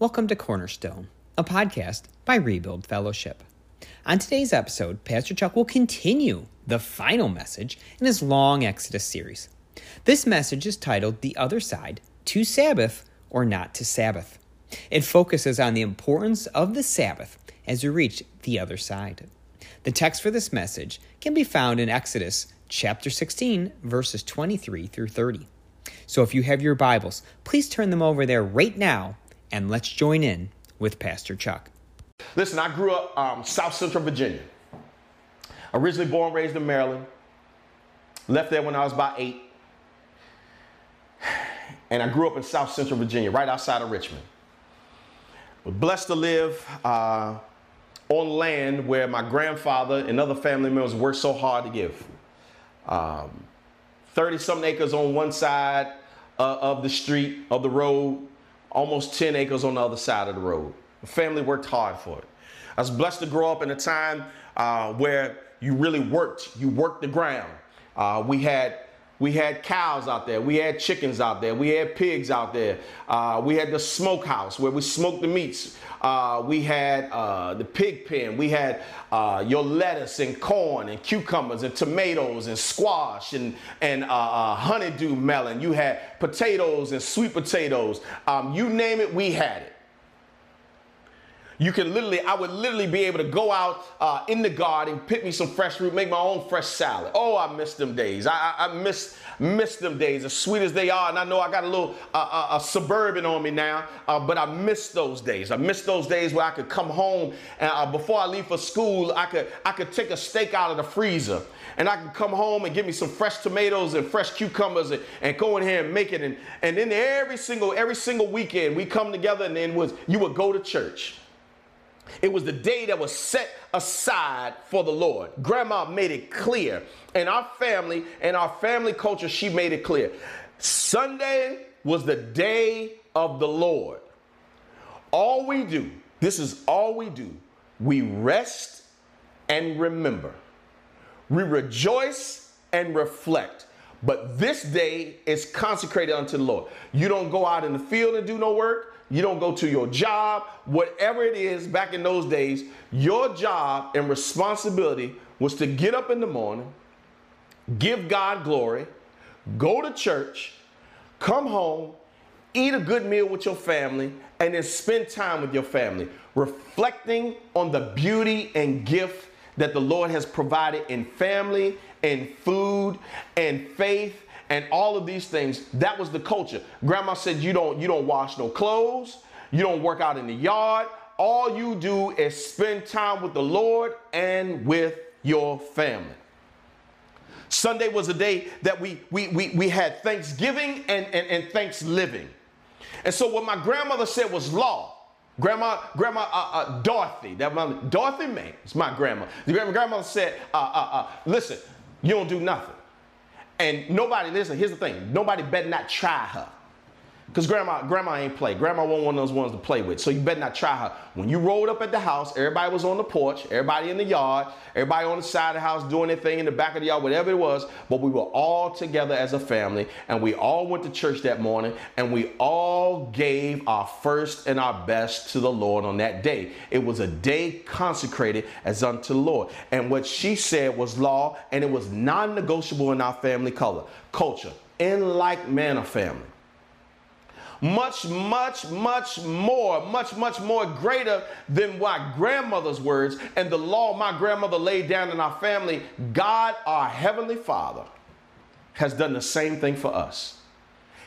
Welcome to Cornerstone, a podcast by Rebuild Fellowship. On today's episode, Pastor Chuck will continue the final message in his long Exodus series. This message is titled The Other Side To Sabbath or Not to Sabbath. It focuses on the importance of the Sabbath as we reach the other side. The text for this message can be found in Exodus chapter 16, verses 23 through 30. So if you have your Bibles, please turn them over there right now and let's join in with Pastor Chuck. Listen, I grew up um, South Central Virginia. Originally born, and raised in Maryland. Left there when I was about eight. And I grew up in South Central Virginia, right outside of Richmond. Was blessed to live uh, on land where my grandfather and other family members worked so hard to give. 30 um, something acres on one side uh, of the street, of the road, almost 10 acres on the other side of the road. The family worked hard for it. I was blessed to grow up in a time uh, where you really worked. You worked the ground. Uh, we had we had cows out there. We had chickens out there. We had pigs out there. Uh, we had the smokehouse where we smoked the meats. Uh, we had uh, the pig pen. We had uh, your lettuce and corn and cucumbers and tomatoes and squash and, and uh, uh, honeydew melon. You had potatoes and sweet potatoes. Um, you name it, we had it. You can literally, I would literally be able to go out uh, in the garden, pick me some fresh fruit, make my own fresh salad. Oh, I miss them days. I, I, I miss miss them days, as sweet as they are. And I know I got a little uh, uh, a suburban on me now, uh, but I miss those days. I miss those days where I could come home and uh, before I leave for school, I could I could take a steak out of the freezer and I could come home and give me some fresh tomatoes and fresh cucumbers and, and go in here and make it. And, and then every single every single weekend we come together and then was you would go to church. It was the day that was set aside for the Lord. Grandma made it clear. And our family and our family culture, she made it clear. Sunday was the day of the Lord. All we do, this is all we do, we rest and remember. We rejoice and reflect. But this day is consecrated unto the Lord. You don't go out in the field and do no work you don't go to your job, whatever it is back in those days, your job and responsibility was to get up in the morning, give God glory, go to church, come home, eat a good meal with your family, and then spend time with your family, reflecting on the beauty and gift that the Lord has provided in family in food and faith and all of these things that was the culture. Grandma said you don't you don't wash no clothes. You don't work out in the yard. All you do is spend time with the lord and with your family. Sunday was a day that we we we, we had thanksgiving and, and and thanks living and so what my grandmother said was law. Grandma, Grandma uh, uh, Dorothy, that mother, Dorothy May is my grandma. The grandma, grandmother said, uh, uh, uh, "Listen, you don't do nothing." And nobody, listen, here's the thing nobody better not try her. Because grandma, grandma ain't play. Grandma wasn't one of those ones to play with. So you better not try her. When you rolled up at the house, everybody was on the porch, everybody in the yard, everybody on the side of the house doing their thing in the back of the yard, whatever it was. But we were all together as a family, and we all went to church that morning, and we all gave our first and our best to the Lord on that day. It was a day consecrated as unto the Lord. And what she said was law, and it was non-negotiable in our family color, culture, in like manner family much, much, much more, much, much more greater than my grandmother's words and the law my grandmother laid down in our family. God, our Heavenly Father, has done the same thing for us.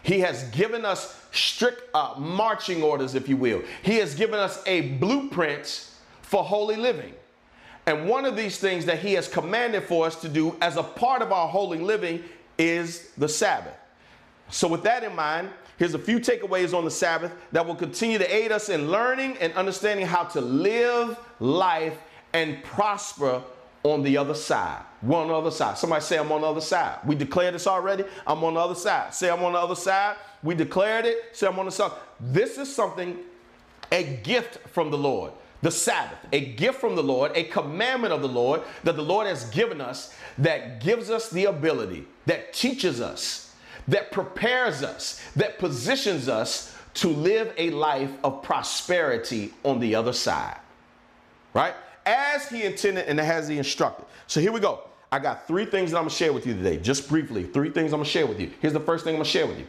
He has given us strict uh, marching orders, if you will. He has given us a blueprint for holy living. And one of these things that He has commanded for us to do as a part of our holy living is the Sabbath. So, with that in mind, Here's a few takeaways on the Sabbath that will continue to aid us in learning and understanding how to live life and prosper on the other side. We're on the other side. Somebody say, I'm on the other side. We declared this already. I'm on the other side. Say, I'm on the other side. We declared it. Say, I'm on the side. This is something, a gift from the Lord. The Sabbath, a gift from the Lord, a commandment of the Lord that the Lord has given us that gives us the ability, that teaches us that prepares us, that positions us to live a life of prosperity on the other side. Right? As he intended and as he instructed. So here we go. I got three things that I'm gonna share with you today, just briefly. Three things I'm gonna share with you. Here's the first thing I'm gonna share with you.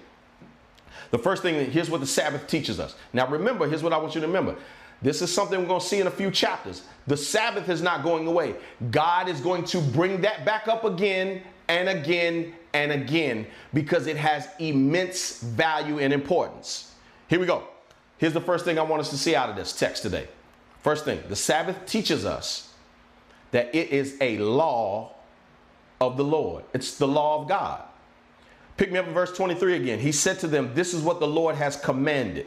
The first thing, here's what the Sabbath teaches us. Now remember, here's what I want you to remember. This is something we're going to see in a few chapters. The Sabbath is not going away. God is going to bring that back up again and again and again because it has immense value and importance. Here we go. Here's the first thing I want us to see out of this text today. First thing, the Sabbath teaches us that it is a law of the Lord, it's the law of God. Pick me up in verse 23 again. He said to them, This is what the Lord has commanded.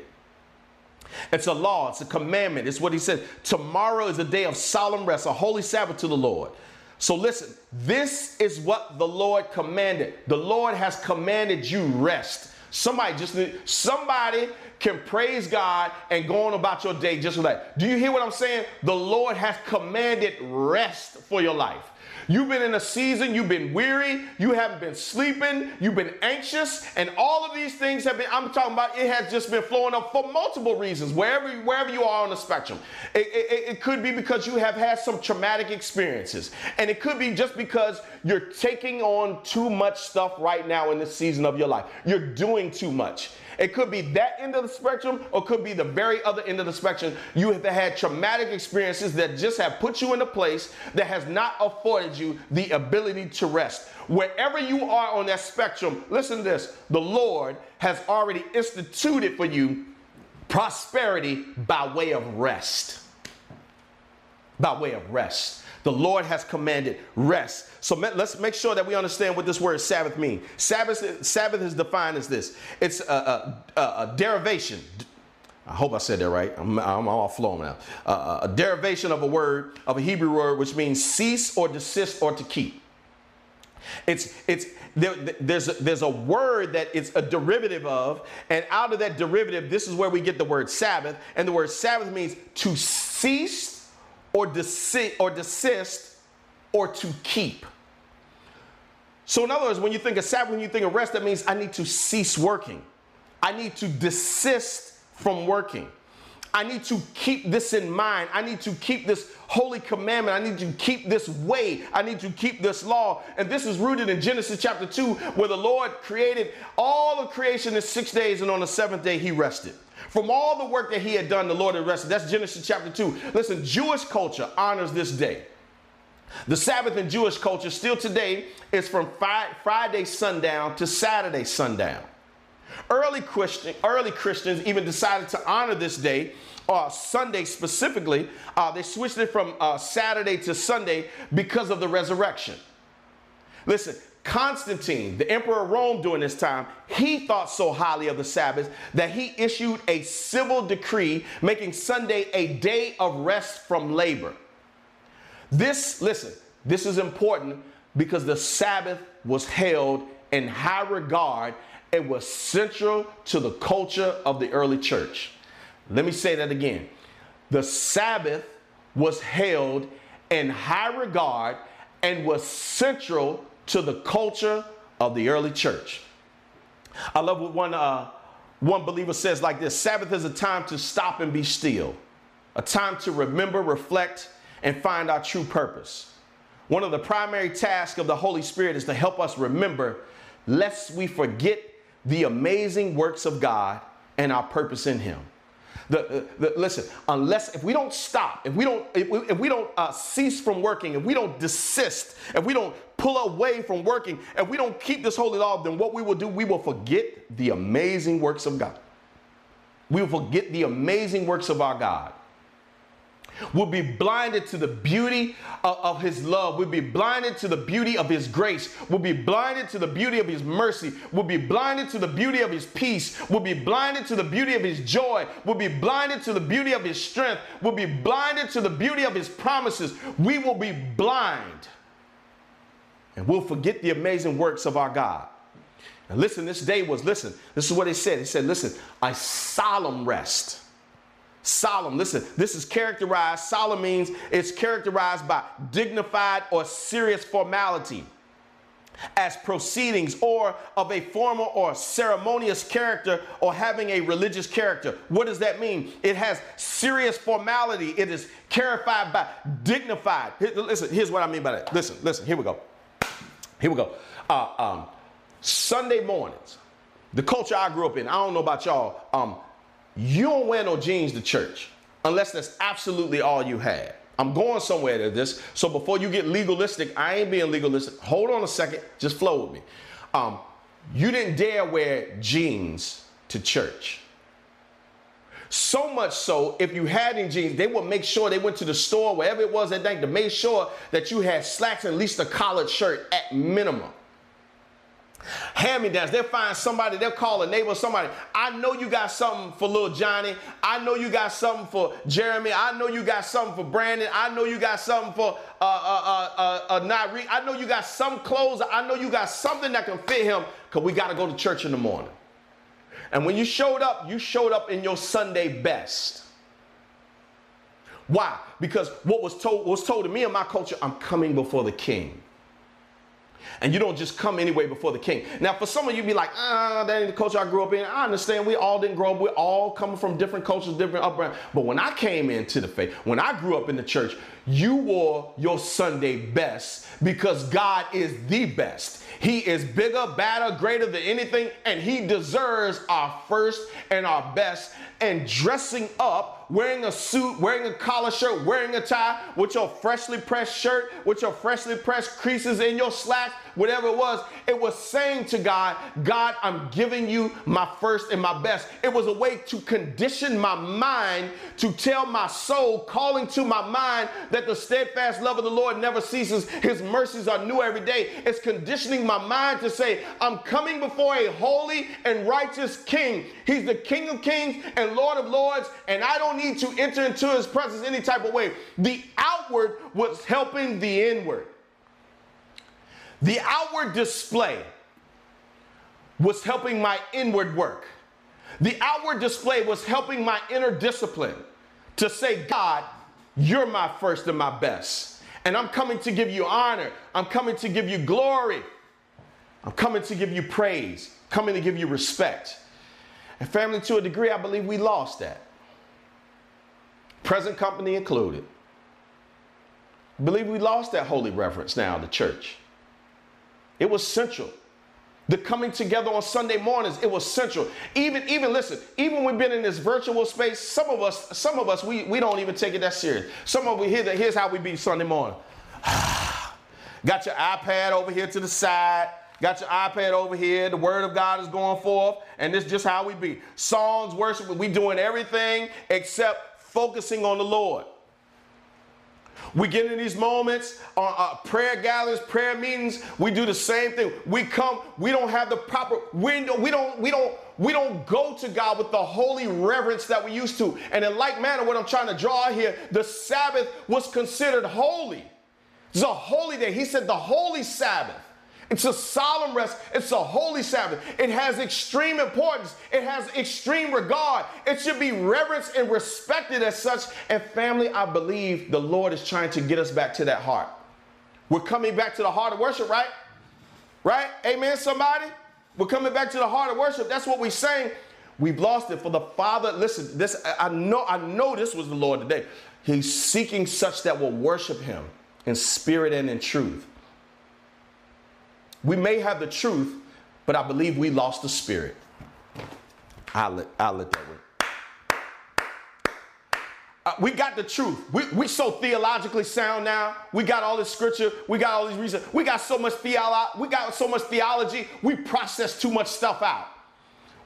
It's a law, it's a commandment. It's what he said. Tomorrow is a day of solemn rest, a holy Sabbath to the Lord. So listen, this is what the Lord commanded. The Lord has commanded you rest. Somebody just somebody can praise God and go on about your day just like. Do you hear what I'm saying? The Lord has commanded rest for your life. You've been in a season, you've been weary, you haven't been sleeping, you've been anxious, and all of these things have been, I'm talking about it has just been flowing up for multiple reasons, wherever, wherever you are on the spectrum. It, it, it could be because you have had some traumatic experiences, and it could be just because you're taking on too much stuff right now in this season of your life. You're doing too much. It could be that end of the spectrum or could be the very other end of the spectrum. You have had traumatic experiences that just have put you in a place that has not afforded you the ability to rest. Wherever you are on that spectrum, listen to this the Lord has already instituted for you prosperity by way of rest. By way of rest. The Lord has commanded rest. So let's make sure that we understand what this word Sabbath means. Sabbath, Sabbath is defined as this it's a, a, a derivation. I hope I said that right. I'm, I'm all flowing now. Uh, a derivation of a word, of a Hebrew word, which means cease or desist or to keep. It's, it's, there, there's, a, there's a word that it's a derivative of, and out of that derivative, this is where we get the word Sabbath. And the word Sabbath means to cease or desist or desist or to keep. So, in other words, when you think of Sabbath, when you think of rest, that means I need to cease working. I need to desist from working. I need to keep this in mind. I need to keep this holy commandment. I need to keep this way. I need to keep this law. And this is rooted in Genesis chapter 2, where the Lord created all of creation in six days, and on the seventh day, he rested. From all the work that he had done, the Lord had rested. That's Genesis chapter 2. Listen, Jewish culture honors this day. The Sabbath in Jewish culture still today is from Friday sundown to Saturday sundown. Early, Christian, early Christians even decided to honor this day, uh, Sunday specifically. Uh, they switched it from uh, Saturday to Sunday because of the resurrection. Listen, Constantine, the emperor of Rome during this time, he thought so highly of the Sabbath that he issued a civil decree making Sunday a day of rest from labor. This, listen, this is important because the Sabbath was held in high regard and was central to the culture of the early church. Let me say that again. The Sabbath was held in high regard and was central to the culture of the early church. I love what one, uh, one believer says like this Sabbath is a time to stop and be still, a time to remember, reflect, and find our true purpose. One of the primary tasks of the Holy Spirit is to help us remember, lest we forget the amazing works of God and our purpose in Him. The, the, listen, unless if we don't stop, if we don't if we, if we don't uh, cease from working, if we don't desist, if we don't pull away from working, if we don't keep this holy law, then what we will do, we will forget the amazing works of God. We will forget the amazing works of our God. We'll be blinded to the beauty of, of, his love, We'll be blinded to the beauty of his grace, We'll be blinded to the beauty of his mercy, We'll be blinded to the beauty of his peace, We'll be blinded to the beauty of his joy, We'll be blinded to the beauty of his strength, We'll be blinded to the beauty of his promises. We will be blind and we'll forget the amazing works of our God. And listen, this day was, listen, this is what he said. He said, listen, a solemn rest solemn. Listen, this is characterized, solemn means it's characterized by dignified or serious formality. as proceedings or of a formal or ceremonious character or having a religious character. What does that mean? It has serious formality. It is clarified by dignified. Listen, here's what I mean by that. Listen, listen, here we go. Here we go. Uh, um, Sunday mornings, the culture I grew up in, I don't know about y'all, um, you don't wear no jeans to church unless that's absolutely all you had. I'm going somewhere to this. So before you get legalistic, I ain't being legalistic. Hold on a second. Just flow with me. Um, you didn't dare wear jeans to church. So much so, if you had any jeans, they would make sure they went to the store, wherever it was that day, to make sure that you had slacks and at least a collared shirt at minimum hand me downs. They'll find somebody, they'll call a neighbor, somebody. I know you got something for little Johnny. I know you got something for Jeremy. I know you got something for Brandon. I know you got something for uh, uh, uh, uh, uh I know you got some clothes. I know you got something that can fit him because we got to go to church in the morning. And when you showed up, you showed up in your Sunday best. Why? Because what was told was told to me in my culture, I'm coming before the king. And you don't just come anyway before the king. Now, for some of you, be like, ah, that ain't the culture I grew up in. I understand we all didn't grow up. We're all coming from different cultures, different upbringing. But when I came into the faith, when I grew up in the church, you wore your Sunday best because God is the best. He is bigger, badder, greater than anything, and He deserves our first and our best. And dressing up, wearing a suit, wearing a collar shirt, wearing a tie, with your freshly pressed shirt, with your freshly pressed creases in your slacks, whatever it was, it was saying to God, God, I'm giving you my first and my best. It was a way to condition my mind to tell my soul, calling to my mind that the steadfast love of the Lord never ceases. His mercies are new every day. It's conditioning my mind to say, I'm coming before a holy and righteous king. He's the King of kings and Lord of lords, and I don't need to enter into his presence any type of way. The outward was helping the inward. The outward display was helping my inward work. The outward display was helping my inner discipline to say, God, you're my first and my best. And I'm coming to give you honor. I'm coming to give you glory. I'm coming to give you praise, coming to give you respect. And family, to a degree, I believe we lost that. Present company included. I believe we lost that holy reverence now, the church. It was central. The coming together on Sunday mornings, it was central. Even, even listen, even we've been in this virtual space, some of us, some of us, we, we don't even take it that serious. Some of we hear that here's how we be Sunday morning. Got your iPad over here to the side. Got your iPad over here. The word of God is going forth. And this is just how we be. Songs, worship, we doing everything except focusing on the Lord. We get in these moments, uh, uh, prayer gatherings, prayer meetings. We do the same thing. We come. We don't have the proper window. We don't. We don't. We don't go to God with the holy reverence that we used to. And in like manner, what I'm trying to draw here, the Sabbath was considered holy. It's a holy day. He said the holy Sabbath. It's a solemn rest. It's a holy Sabbath. It has extreme importance. It has extreme regard. It should be reverenced and respected as such. And family, I believe the Lord is trying to get us back to that heart. We're coming back to the heart of worship, right? Right? Amen, somebody? We're coming back to the heart of worship. That's what we're saying. We've lost it for the Father. Listen, this I know, I know this was the Lord today. He's seeking such that will worship him in spirit and in truth. We may have the truth, but I believe we lost the spirit. I'll let, I'll let that work. Uh, we got the truth. We, we so theologically sound now. We got all this scripture. We got all these reasons. We got so much theology. We got so much theology. We process too much stuff out.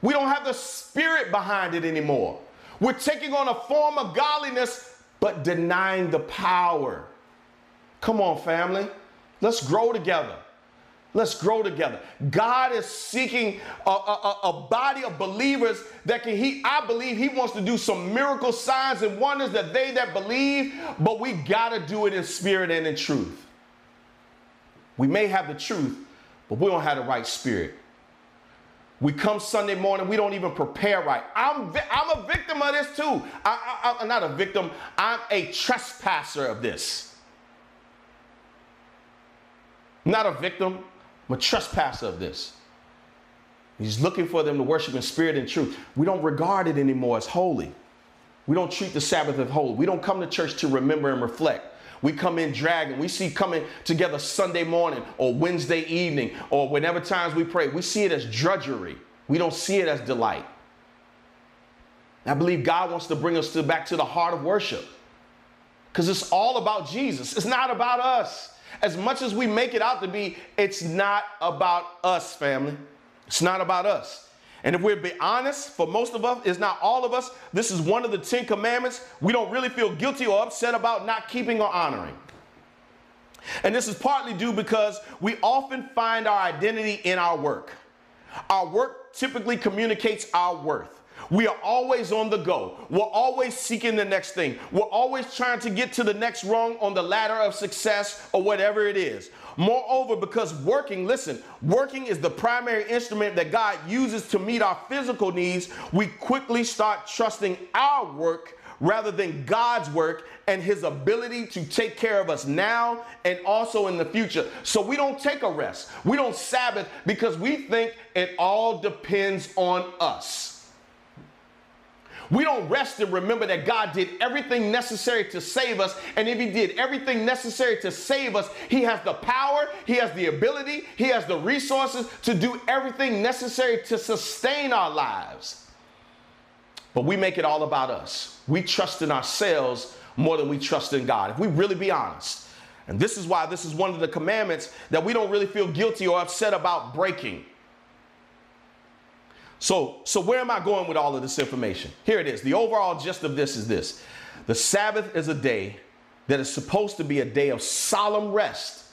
We don't have the spirit behind it anymore. We're taking on a form of godliness, but denying the power. Come on, family. Let's grow together. Let's grow together. God is seeking a, a, a, body of believers that can, he, I believe he wants to do some miracle signs and wonders that they that believe, but we got to do it in spirit and in truth. We may have the truth, but we don't have the right spirit. We come Sunday morning, we don't even prepare right. I'm, I'm a victim of this too. I, I, I'm not a victim, I'm a trespasser of this. Not a victim, I'm a trespasser of this. He's looking for them to worship in spirit and truth. We don't regard it anymore as holy. We don't treat the Sabbath as holy. We don't come to church to remember and reflect. We come in dragging. We see coming together Sunday morning or Wednesday evening or whenever times we pray. We see it as drudgery. We don't see it as delight. I believe God wants to bring us to, back to the heart of worship because it's all about Jesus. It's not about us. As much as we make it out to be, it's not about us, family. It's not about us. And if we're be honest, for most of us, it's not all of us, this is one of the Ten Commandments we don't really feel guilty or upset about not keeping or honoring. And this is partly due because we often find our identity in our work. Our work typically communicates our worth. We are always on the go. We're always seeking the next thing. We're always trying to get to the next rung on the ladder of success or whatever it is. Moreover, because working, listen, working is the primary instrument that God uses to meet our physical needs, we quickly start trusting our work rather than God's work and his ability to take care of us now and also in the future. So we don't take a rest. We don't Sabbath because we think it all depends on us. We don't rest and remember that God did everything necessary to save us. And if He did everything necessary to save us, He has the power, He has the ability, He has the resources to do everything necessary to sustain our lives. But we make it all about us. We trust in ourselves more than we trust in God. If we really be honest. And this is why this is one of the commandments that we don't really feel guilty or upset about breaking. So, so where am I going with all of this information? Here it is. The overall gist of this is this. The Sabbath is a day that is supposed to be a day of solemn rest.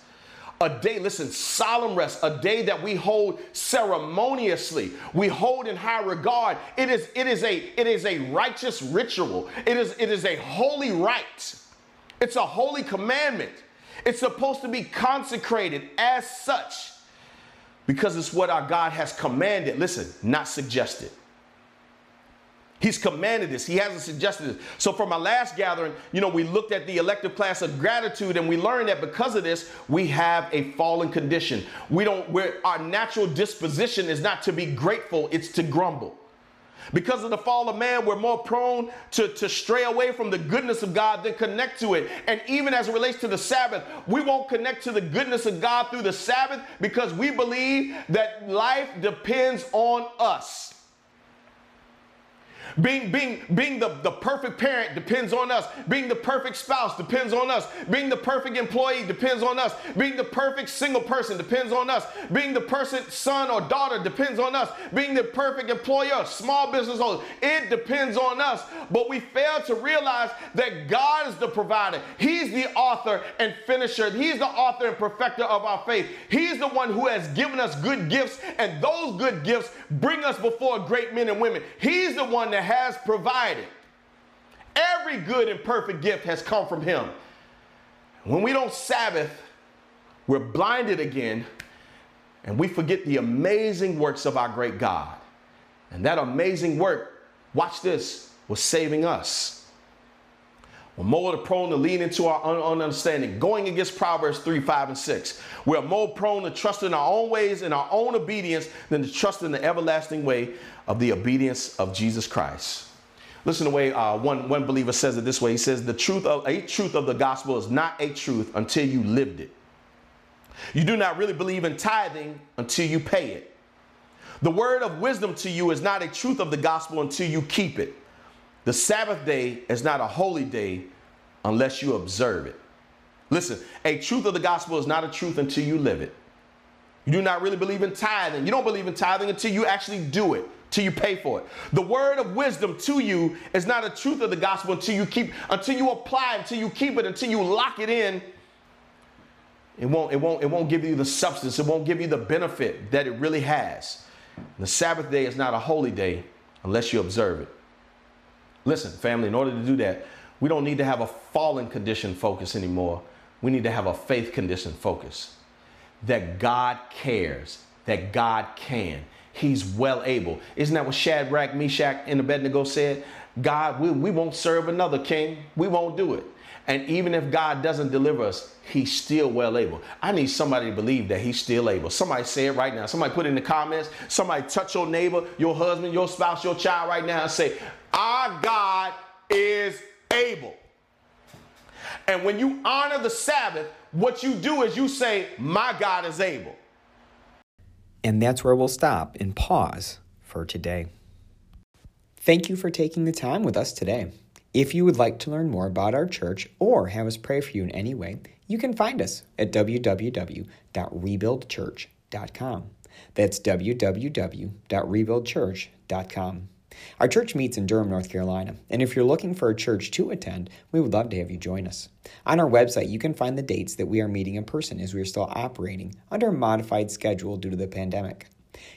A day, listen, solemn rest, a day that we hold ceremoniously. We hold in high regard. It is, it is a, it is a righteous ritual. It is, it is a holy rite. It's a holy commandment. It's supposed to be consecrated as such because it's what our God has commanded. Listen, not suggested. He's commanded this. He hasn't suggested this. So from our last gathering, you know, we looked at the elective class of gratitude and we learned that because of this, we have a fallen condition. We don't, where our natural disposition is not to be grateful, it's to grumble. Because of the fall of man, we're more prone to, to stray away from the goodness of God than connect to it. And even as it relates to the Sabbath, we won't connect to the goodness of God through the Sabbath because we believe that life depends on us. Being, being, being the, the perfect parent depends on us. Being the perfect spouse depends on us. Being the perfect employee depends on us. Being the perfect single person depends on us. Being the person, son or daughter depends on us. Being the perfect employer, small business owner, it depends on us. But we fail to realize that God is the provider. He's the author and finisher. He's the author and perfecter of our faith. He's the one who has given us good gifts, and those good gifts bring us before great men and women. He's the one that has provided. Every good and perfect gift has come from Him. When we don't Sabbath, we're blinded again and we forget the amazing works of our great God. And that amazing work, watch this, was saving us. We're more prone to lean into our own understanding, going against Proverbs 3, 5, and 6. We're more prone to trust in our own ways and our own obedience than to trust in the everlasting way of the obedience of Jesus Christ. Listen to the way uh, one, one believer says it this way. He says, the truth of a truth of the gospel is not a truth until you lived it. You do not really believe in tithing until you pay it. The word of wisdom to you is not a truth of the gospel until you keep it. The Sabbath day is not a holy day unless you observe it. Listen, a truth of the gospel is not a truth until you live it. You do not really believe in tithing. You don't believe in tithing until you actually do it till you pay for it. The word of wisdom to you is not a truth of the gospel until you keep, until you apply, until you keep it, until you lock it in. It won't, it won't, it won't give you the substance. It won't give you the benefit that it really has. The Sabbath day is not a holy day unless you observe it. Listen, family, in order to do that, we don't need to have a fallen condition focus anymore. We need to have a faith condition focus. That God cares, that God can, He's well able. Isn't that what Shadrach, Meshach, and Abednego said? God, we, we won't serve another king. We won't do it. And even if God doesn't deliver us, he's still well able. I need somebody to believe that he's still able. Somebody say it right now. Somebody put in the comments. Somebody touch your neighbor, your husband, your spouse, your child right now and say, Our God is able. And when you honor the Sabbath, what you do is you say, My God is able. And that's where we'll stop and pause for today. Thank you for taking the time with us today. If you would like to learn more about our church or have us pray for you in any way, you can find us at www.rebuildchurch.com. That's www.rebuildchurch.com. Our church meets in Durham, North Carolina, and if you're looking for a church to attend, we would love to have you join us. On our website, you can find the dates that we are meeting in person as we are still operating under a modified schedule due to the pandemic.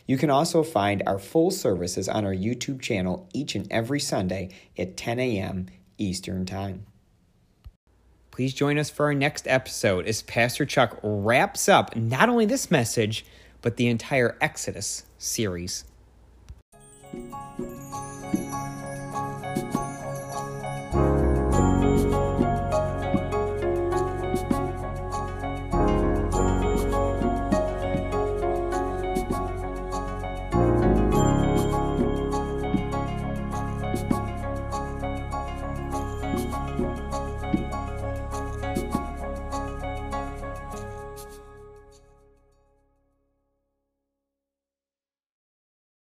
You can also find our full services on our YouTube channel each and every Sunday at 10 a.m. Eastern Time. Please join us for our next episode as Pastor Chuck wraps up not only this message, but the entire Exodus series.